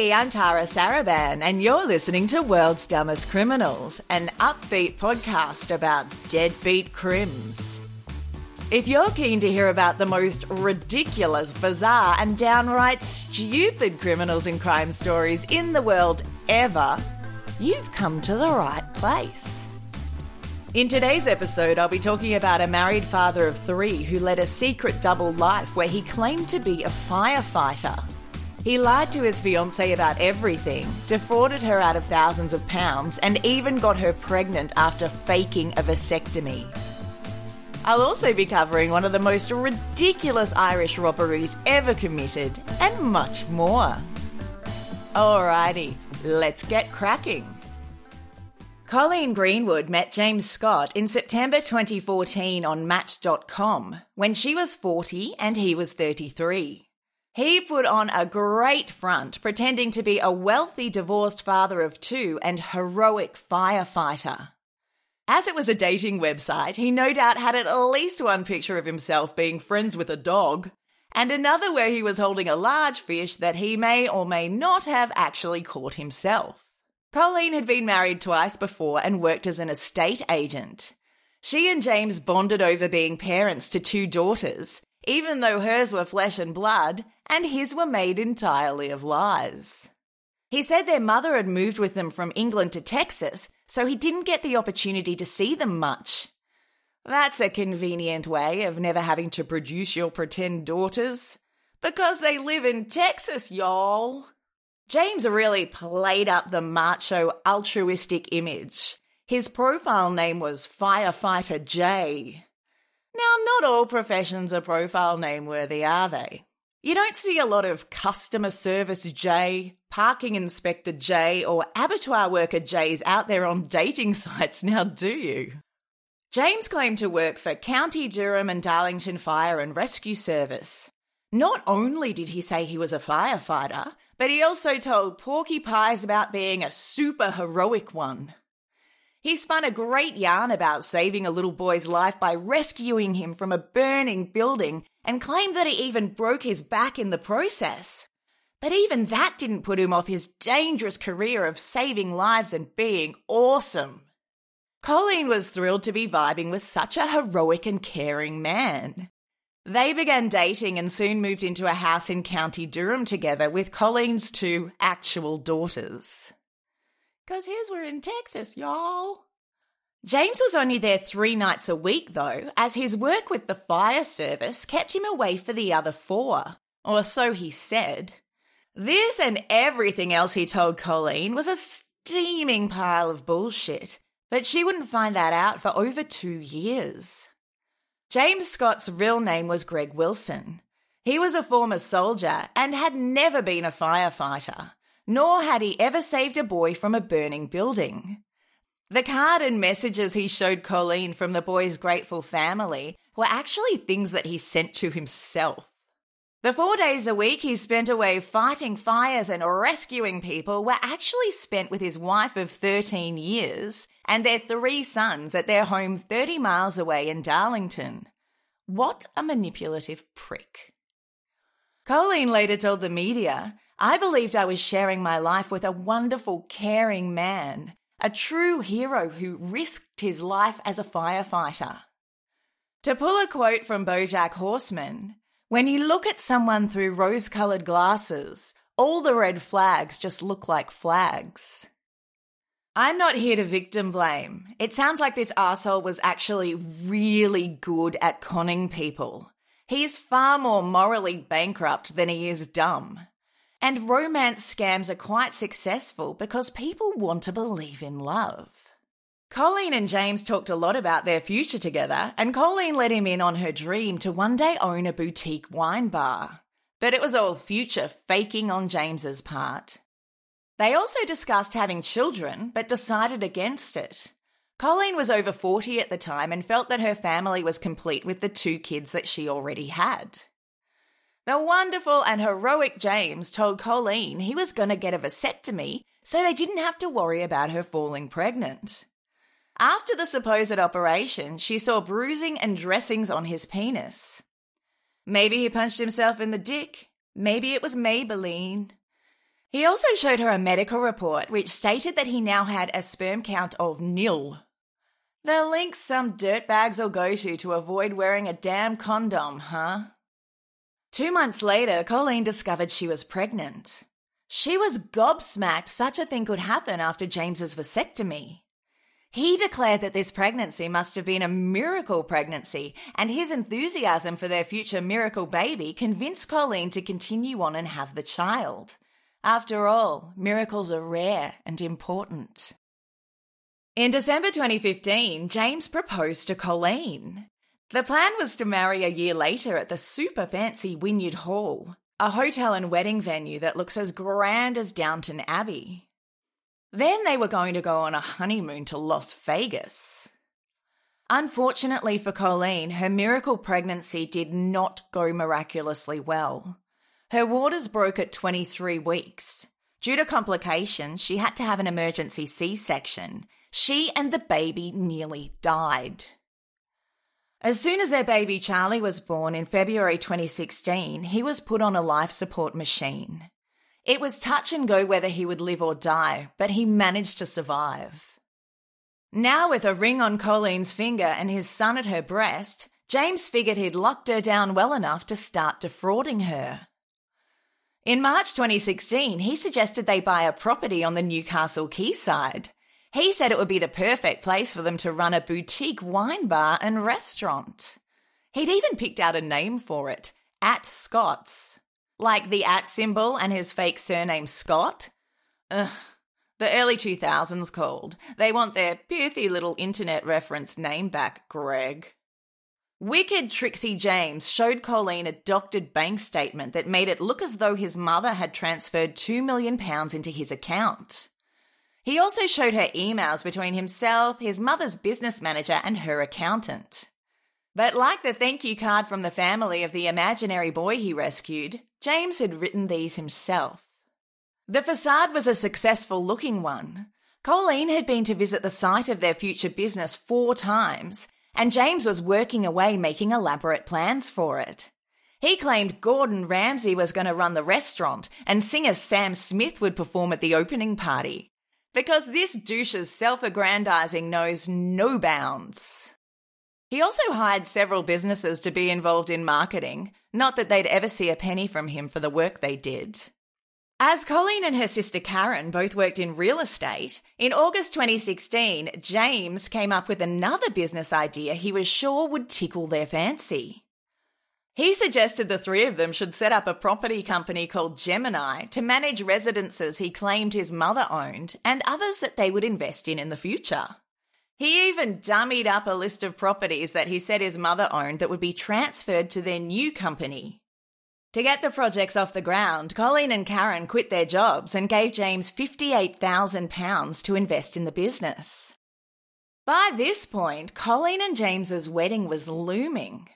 I'm Tara Saraban, and you're listening to World's Dumbest Criminals, an upbeat podcast about deadbeat crims. If you're keen to hear about the most ridiculous, bizarre, and downright stupid criminals and crime stories in the world ever, you've come to the right place. In today's episode, I'll be talking about a married father of three who led a secret double life where he claimed to be a firefighter. He lied to his fiancée about everything, defrauded her out of thousands of pounds, and even got her pregnant after faking a vasectomy. I'll also be covering one of the most ridiculous Irish robberies ever committed, and much more. Alrighty, let's get cracking. Colleen Greenwood met James Scott in September 2014 on Match.com when she was 40 and he was 33. He put on a great front, pretending to be a wealthy divorced father of two and heroic firefighter. As it was a dating website, he no doubt had at least one picture of himself being friends with a dog, and another where he was holding a large fish that he may or may not have actually caught himself. Colleen had been married twice before and worked as an estate agent. She and James bonded over being parents to two daughters, even though hers were flesh and blood and his were made entirely of lies. He said their mother had moved with them from England to Texas, so he didn't get the opportunity to see them much. That's a convenient way of never having to produce your pretend daughters. Because they live in Texas, y'all. James really played up the macho, altruistic image. His profile name was Firefighter J. Now, not all professions are profile name worthy, are they? You don't see a lot of customer service J, parking inspector J, or abattoir worker J's out there on dating sites now, do you? James claimed to work for County Durham and Darlington Fire and Rescue Service. Not only did he say he was a firefighter, but he also told Porky Pies about being a super heroic one. He spun a great yarn about saving a little boy's life by rescuing him from a burning building and claimed that he even broke his back in the process. But even that didn't put him off his dangerous career of saving lives and being awesome. Colleen was thrilled to be vibing with such a heroic and caring man. They began dating and soon moved into a house in County Durham together with Colleen's two actual daughters. Because his were in Texas, y'all. James was only there three nights a week, though, as his work with the fire service kept him away for the other four. Or so he said. This and everything else he told Colleen was a steaming pile of bullshit, but she wouldn't find that out for over two years. James Scott's real name was Greg Wilson. He was a former soldier and had never been a firefighter nor had he ever saved a boy from a burning building. The card and messages he showed Colleen from the boy's grateful family were actually things that he sent to himself. The four days a week he spent away fighting fires and rescuing people were actually spent with his wife of 13 years and their three sons at their home 30 miles away in Darlington. What a manipulative prick. Colleen later told the media I believed I was sharing my life with a wonderful, caring man, a true hero who risked his life as a firefighter. To pull a quote from Bojack Horseman, when you look at someone through rose colored glasses, all the red flags just look like flags. I'm not here to victim blame. It sounds like this asshole was actually really good at conning people. He's far more morally bankrupt than he is dumb. And romance scams are quite successful because people want to believe in love. Colleen and James talked a lot about their future together, and Colleen let him in on her dream to one day own a boutique wine bar. But it was all future faking on James's part. They also discussed having children, but decided against it. Colleen was over 40 at the time and felt that her family was complete with the two kids that she already had. The wonderful and heroic James told Colleen he was going to get a vasectomy so they didn't have to worry about her falling pregnant. After the supposed operation, she saw bruising and dressings on his penis. Maybe he punched himself in the dick. Maybe it was Maybelline. He also showed her a medical report which stated that he now had a sperm count of nil. The links some dirtbags will go to to avoid wearing a damn condom, huh? Two months later, Colleen discovered she was pregnant. She was gobsmacked such a thing could happen after James's vasectomy. He declared that this pregnancy must have been a miracle pregnancy, and his enthusiasm for their future miracle baby convinced Colleen to continue on and have the child. After all, miracles are rare and important. In December 2015, James proposed to Colleen. The plan was to marry a year later at the super fancy Wynyard Hall, a hotel and wedding venue that looks as grand as Downton Abbey. Then they were going to go on a honeymoon to Las Vegas. Unfortunately for Colleen, her miracle pregnancy did not go miraculously well. Her waters broke at 23 weeks. Due to complications, she had to have an emergency C section. She and the baby nearly died. As soon as their baby Charlie was born in February 2016, he was put on a life support machine. It was touch and go whether he would live or die, but he managed to survive. Now, with a ring on Colleen's finger and his son at her breast, James figured he'd locked her down well enough to start defrauding her. In March 2016, he suggested they buy a property on the Newcastle quayside. He said it would be the perfect place for them to run a boutique wine bar and restaurant. He'd even picked out a name for it At Scott's. Like the at symbol and his fake surname Scott? Ugh. The early 2000s called. They want their pithy little internet reference name back, Greg. Wicked Trixie James showed Colleen a doctored bank statement that made it look as though his mother had transferred £2 million into his account. He also showed her emails between himself, his mother's business manager, and her accountant. But like the thank you card from the family of the imaginary boy he rescued, James had written these himself. The facade was a successful looking one. Colleen had been to visit the site of their future business four times, and James was working away making elaborate plans for it. He claimed Gordon Ramsay was going to run the restaurant and singer Sam Smith would perform at the opening party. Because this douche's self aggrandizing knows no bounds. He also hired several businesses to be involved in marketing, not that they'd ever see a penny from him for the work they did. As Colleen and her sister Karen both worked in real estate, in August 2016, James came up with another business idea he was sure would tickle their fancy. He suggested the three of them should set up a property company called Gemini to manage residences he claimed his mother owned and others that they would invest in in the future. He even dummied up a list of properties that he said his mother owned that would be transferred to their new company. To get the projects off the ground, Colleen and Karen quit their jobs and gave James £58,000 to invest in the business. By this point, Colleen and James's wedding was looming.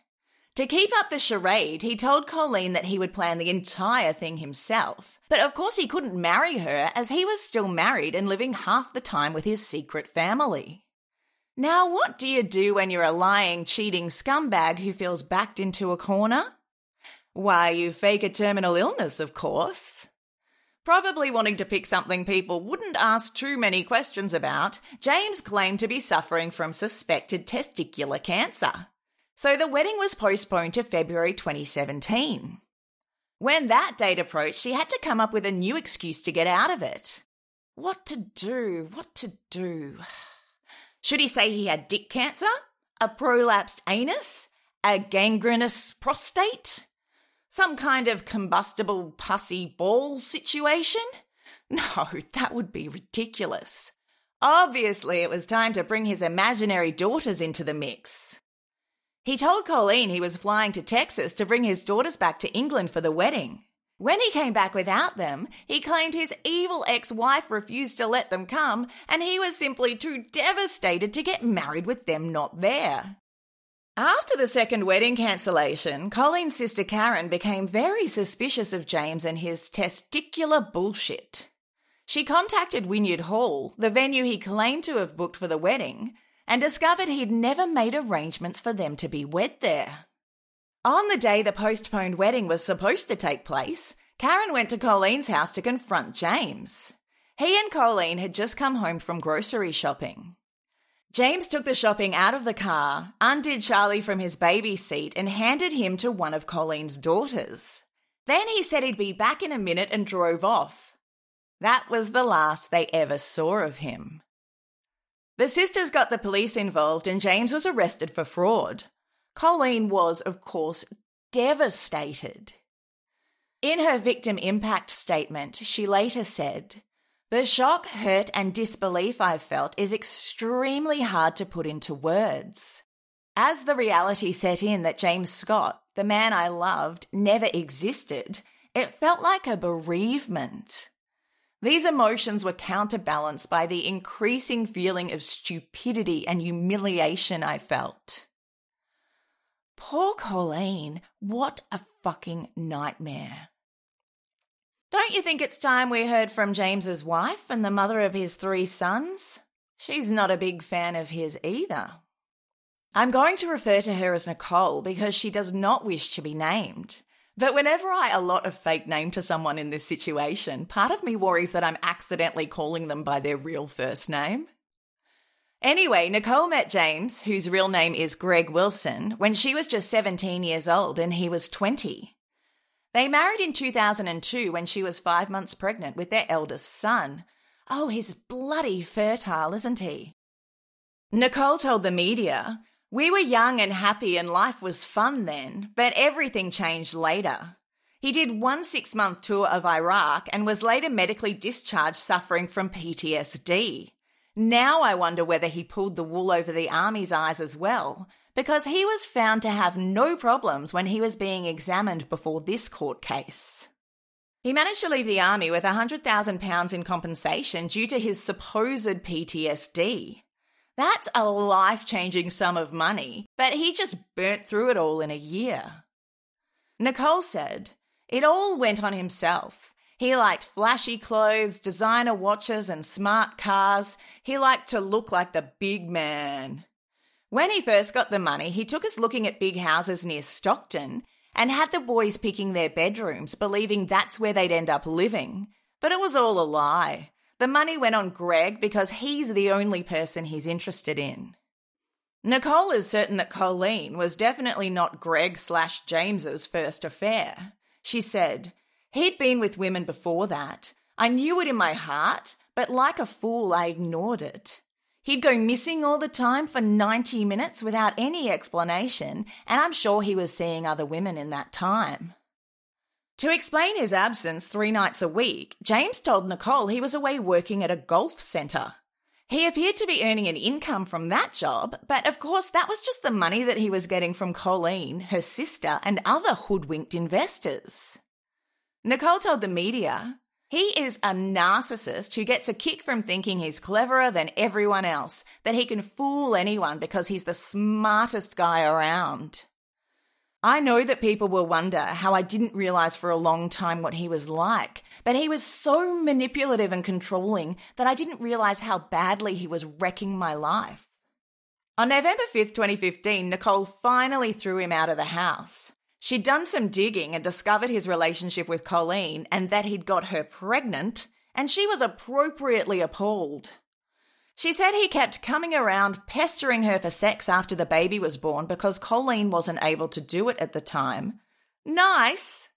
To keep up the charade, he told Colleen that he would plan the entire thing himself. But of course, he couldn't marry her as he was still married and living half the time with his secret family. Now, what do you do when you're a lying, cheating scumbag who feels backed into a corner? Why, you fake a terminal illness, of course. Probably wanting to pick something people wouldn't ask too many questions about, James claimed to be suffering from suspected testicular cancer. So the wedding was postponed to February 2017. When that date approached, she had to come up with a new excuse to get out of it. What to do? What to do? Should he say he had dick cancer? A prolapsed anus? A gangrenous prostate? Some kind of combustible pussy ball situation? No, that would be ridiculous. Obviously, it was time to bring his imaginary daughters into the mix. He told Colleen he was flying to Texas to bring his daughters back to England for the wedding. When he came back without them, he claimed his evil ex wife refused to let them come, and he was simply too devastated to get married with them not there. After the second wedding cancellation, Colleen's sister Karen became very suspicious of James and his testicular bullshit. She contacted Wynyard Hall, the venue he claimed to have booked for the wedding, and discovered he'd never made arrangements for them to be wed there. On the day the postponed wedding was supposed to take place, Karen went to Colleen's house to confront James. He and Colleen had just come home from grocery shopping. James took the shopping out of the car, undid Charlie from his baby seat, and handed him to one of Colleen's daughters. Then he said he'd be back in a minute and drove off. That was the last they ever saw of him. The sisters got the police involved and James was arrested for fraud. Colleen was, of course, devastated. In her victim impact statement, she later said, The shock, hurt, and disbelief I felt is extremely hard to put into words. As the reality set in that James Scott, the man I loved, never existed, it felt like a bereavement. These emotions were counterbalanced by the increasing feeling of stupidity and humiliation I felt. Poor Colleen, what a fucking nightmare. Don't you think it's time we heard from James's wife and the mother of his three sons? She's not a big fan of his either. I'm going to refer to her as Nicole because she does not wish to be named. But whenever I allot a fake name to someone in this situation, part of me worries that I'm accidentally calling them by their real first name. Anyway, Nicole met James, whose real name is Greg Wilson, when she was just 17 years old and he was 20. They married in 2002 when she was five months pregnant with their eldest son. Oh, he's bloody fertile, isn't he? Nicole told the media, we were young and happy, and life was fun then, but everything changed later. He did one six month tour of Iraq and was later medically discharged suffering from PTSD. Now I wonder whether he pulled the wool over the army's eyes as well, because he was found to have no problems when he was being examined before this court case. He managed to leave the army with £100,000 in compensation due to his supposed PTSD. That's a life changing sum of money, but he just burnt through it all in a year. Nicole said, It all went on himself. He liked flashy clothes, designer watches, and smart cars. He liked to look like the big man. When he first got the money, he took us looking at big houses near Stockton and had the boys picking their bedrooms, believing that's where they'd end up living. But it was all a lie. The money went on Greg because he's the only person he's interested in. Nicole is certain that Colleen was definitely not Greg slash James's first affair. She said, He'd been with women before that. I knew it in my heart, but like a fool, I ignored it. He'd go missing all the time for 90 minutes without any explanation, and I'm sure he was seeing other women in that time. To explain his absence three nights a week, James told Nicole he was away working at a golf centre. He appeared to be earning an income from that job, but of course that was just the money that he was getting from Colleen, her sister, and other hoodwinked investors. Nicole told the media, he is a narcissist who gets a kick from thinking he's cleverer than everyone else, that he can fool anyone because he's the smartest guy around. I know that people will wonder how I didn't realize for a long time what he was like, but he was so manipulative and controlling that I didn't realize how badly he was wrecking my life. On November 5th, 2015, Nicole finally threw him out of the house. She'd done some digging and discovered his relationship with Colleen and that he'd got her pregnant, and she was appropriately appalled. She said he kept coming around pestering her for sex after the baby was born because Colleen wasn't able to do it at the time. Nice!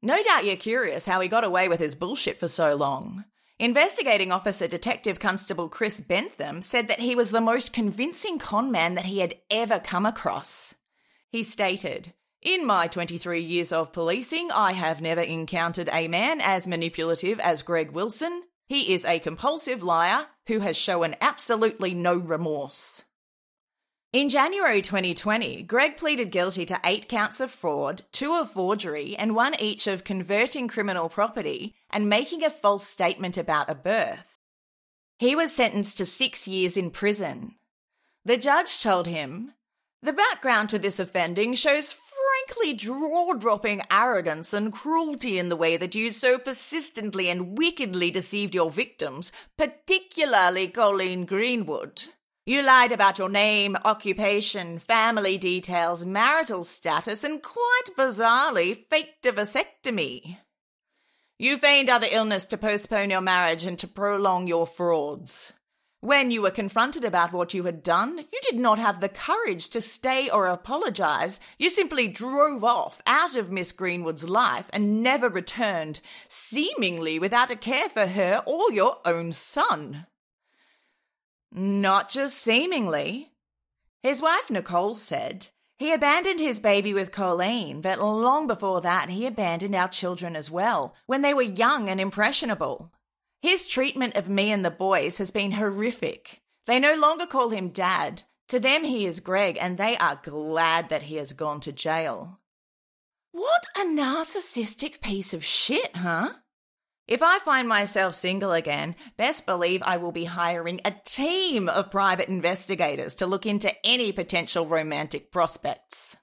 No doubt you're curious how he got away with his bullshit for so long. Investigating Officer Detective Constable Chris Bentham said that he was the most convincing con man that he had ever come across. He stated, In my 23 years of policing, I have never encountered a man as manipulative as Greg Wilson. He is a compulsive liar who has shown absolutely no remorse. In January 2020, Greg pleaded guilty to eight counts of fraud, two of forgery, and one each of converting criminal property and making a false statement about a birth. He was sentenced to six years in prison. The judge told him, The background to this offending shows frankly jaw dropping arrogance and cruelty in the way that you so persistently and wickedly deceived your victims, particularly Colleen Greenwood. You lied about your name, occupation, family details, marital status, and quite bizarrely faked a vasectomy. You feigned other illness to postpone your marriage and to prolong your frauds. When you were confronted about what you had done, you did not have the courage to stay or apologize. You simply drove off out of Miss Greenwood's life and never returned, seemingly without a care for her or your own son. Not just seemingly. His wife Nicole said, he abandoned his baby with Colleen, but long before that, he abandoned our children as well, when they were young and impressionable. His treatment of me and the boys has been horrific. They no longer call him Dad. To them, he is Greg, and they are glad that he has gone to jail. What a narcissistic piece of shit, huh? If I find myself single again, best believe I will be hiring a team of private investigators to look into any potential romantic prospects.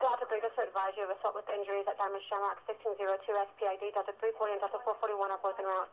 Brigade to advise you of assault with injuries at Diamond Shamrock 1602 SPID. Delta 340 and Delta 441 are both en route.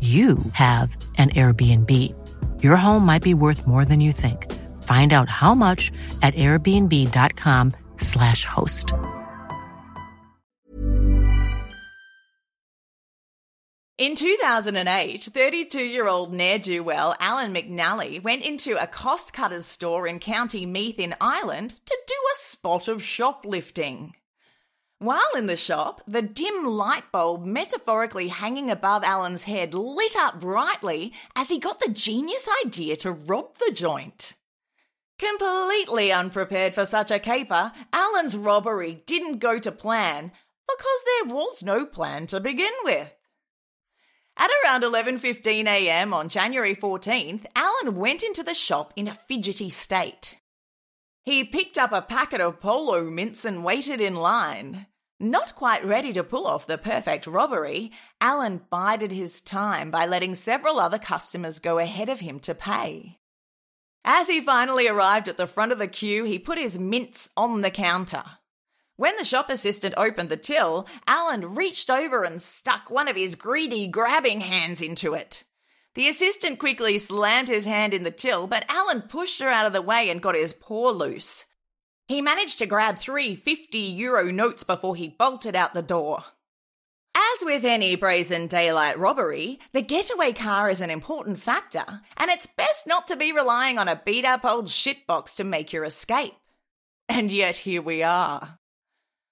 you have an Airbnb. Your home might be worth more than you think. Find out how much at airbnb.com/slash host. In 2008, 32 year old ne'er do well Alan McNally went into a Costcutters store in County Meath in Ireland to do a spot of shoplifting. While in the shop, the dim light bulb metaphorically hanging above Alan's head lit up brightly as he got the genius idea to rob the joint. Completely unprepared for such a caper, Alan's robbery didn't go to plan because there was no plan to begin with. At around 11:15 a.m. on January 14th, Alan went into the shop in a fidgety state. He picked up a packet of polo mints and waited in line. Not quite ready to pull off the perfect robbery, Alan bided his time by letting several other customers go ahead of him to pay. As he finally arrived at the front of the queue, he put his mints on the counter. When the shop assistant opened the till, Alan reached over and stuck one of his greedy grabbing hands into it. The assistant quickly slammed his hand in the till, but Alan pushed her out of the way and got his paw loose. He managed to grab three 50 euro notes before he bolted out the door. As with any brazen daylight robbery, the getaway car is an important factor, and it's best not to be relying on a beat up old shitbox to make your escape. And yet here we are.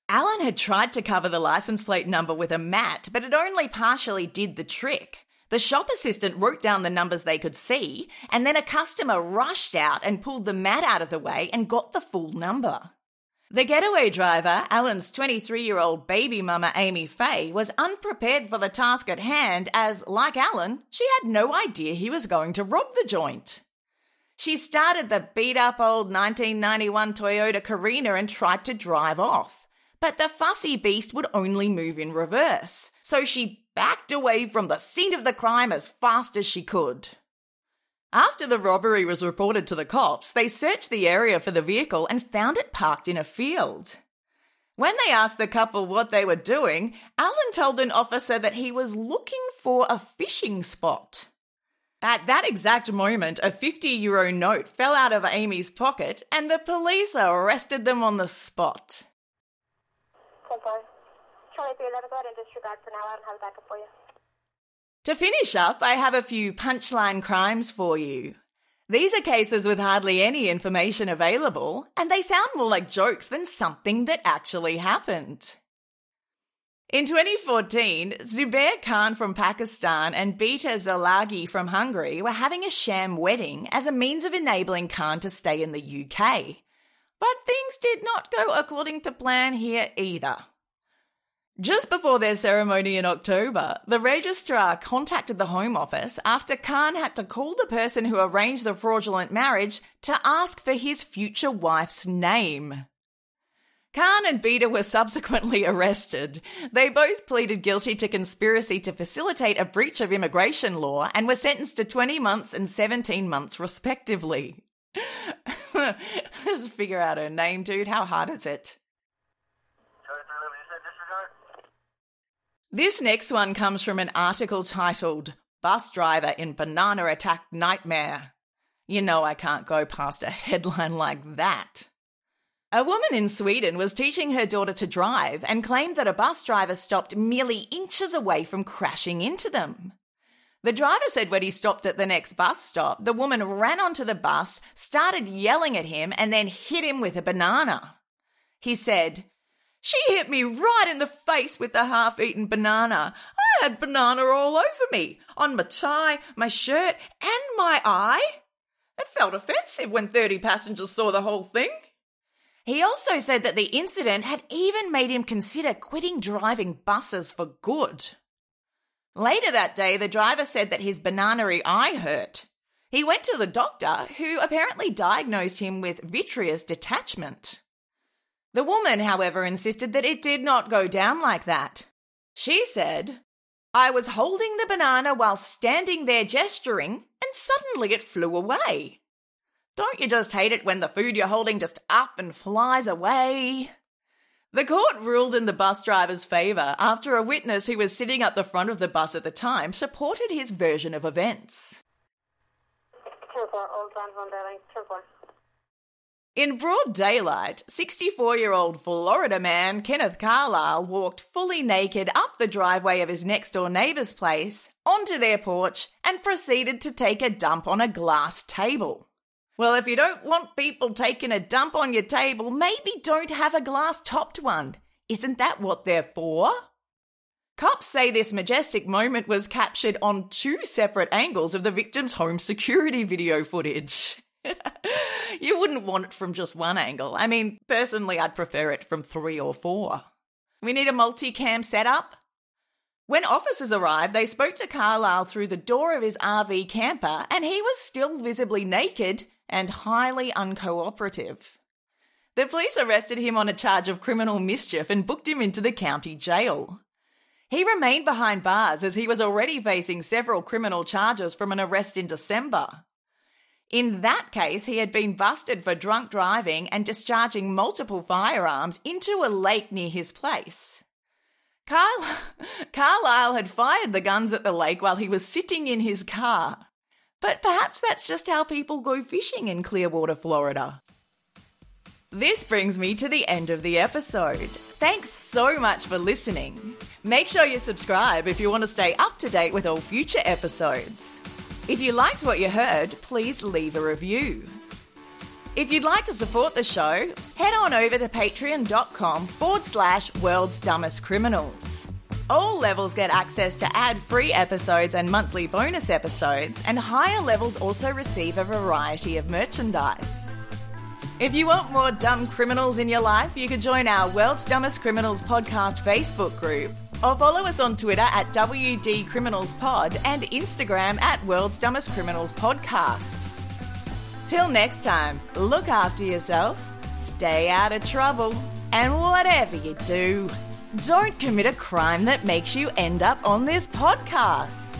Alan had tried to cover the license plate number with a mat, but it only partially did the trick. The shop assistant wrote down the numbers they could see, and then a customer rushed out and pulled the mat out of the way and got the full number. The getaway driver, Alan's 23 year old baby mama Amy Fay, was unprepared for the task at hand as, like Alan, she had no idea he was going to rob the joint. She started the beat up old 1991 Toyota Carina and tried to drive off. But the fussy beast would only move in reverse, so she backed away from the scene of the crime as fast as she could. After the robbery was reported to the cops, they searched the area for the vehicle and found it parked in a field. When they asked the couple what they were doing, Alan told an officer that he was looking for a fishing spot. At that exact moment, a 50 euro note fell out of Amy's pocket and the police arrested them on the spot. Ahead and disregard for now. I don't have a backup for you. To finish up, I have a few punchline crimes for you. These are cases with hardly any information available, and they sound more like jokes than something that actually happened. In 2014, Zubair Khan from Pakistan and Beta Zalagi from Hungary were having a sham wedding as a means of enabling Khan to stay in the UK. But things did not go according to plan here either. Just before their ceremony in October, the registrar contacted the Home Office after Khan had to call the person who arranged the fraudulent marriage to ask for his future wife's name. Khan and Beta were subsequently arrested. They both pleaded guilty to conspiracy to facilitate a breach of immigration law and were sentenced to 20 months and 17 months, respectively. Just figure out her name, dude. How hard is it? This next one comes from an article titled Bus Driver in Banana Attack Nightmare. You know, I can't go past a headline like that. A woman in Sweden was teaching her daughter to drive and claimed that a bus driver stopped merely inches away from crashing into them. The driver said when he stopped at the next bus stop, the woman ran onto the bus, started yelling at him, and then hit him with a banana. He said, she hit me right in the face with the half eaten banana. I had banana all over me, on my tie, my shirt, and my eye. It felt offensive when 30 passengers saw the whole thing. He also said that the incident had even made him consider quitting driving buses for good. Later that day, the driver said that his bananery eye hurt. He went to the doctor, who apparently diagnosed him with vitreous detachment. The woman, however, insisted that it did not go down like that. She said, I was holding the banana while standing there gesturing, and suddenly it flew away. Don't you just hate it when the food you're holding just up and flies away? The court ruled in the bus driver's favour after a witness who was sitting at the front of the bus at the time supported his version of events. Ten four. Old Van Van Belling. Ten four. In broad daylight, 64 year old Florida man Kenneth Carlisle walked fully naked up the driveway of his next door neighbor's place, onto their porch, and proceeded to take a dump on a glass table. Well, if you don't want people taking a dump on your table, maybe don't have a glass topped one. Isn't that what they're for? Cops say this majestic moment was captured on two separate angles of the victim's home security video footage. you wouldn't want it from just one angle. I mean, personally, I'd prefer it from three or four. We need a multicam setup. When officers arrived, they spoke to Carlisle through the door of his RV camper, and he was still visibly naked and highly uncooperative. The police arrested him on a charge of criminal mischief and booked him into the county jail. He remained behind bars as he was already facing several criminal charges from an arrest in December. In that case, he had been busted for drunk driving and discharging multiple firearms into a lake near his place. Carl- Carlisle had fired the guns at the lake while he was sitting in his car. But perhaps that's just how people go fishing in Clearwater, Florida. This brings me to the end of the episode. Thanks so much for listening. Make sure you subscribe if you want to stay up to date with all future episodes. If you liked what you heard, please leave a review. If you'd like to support the show, head on over to patreon.com forward slash world's dumbest criminals. All levels get access to ad free episodes and monthly bonus episodes, and higher levels also receive a variety of merchandise. If you want more dumb criminals in your life, you could join our World's Dumbest Criminals podcast Facebook group or follow us on Twitter at WD Criminals Pod and Instagram at World's Dumbest Criminals Podcast. Till next time, look after yourself, stay out of trouble, and whatever you do, don't commit a crime that makes you end up on this podcast.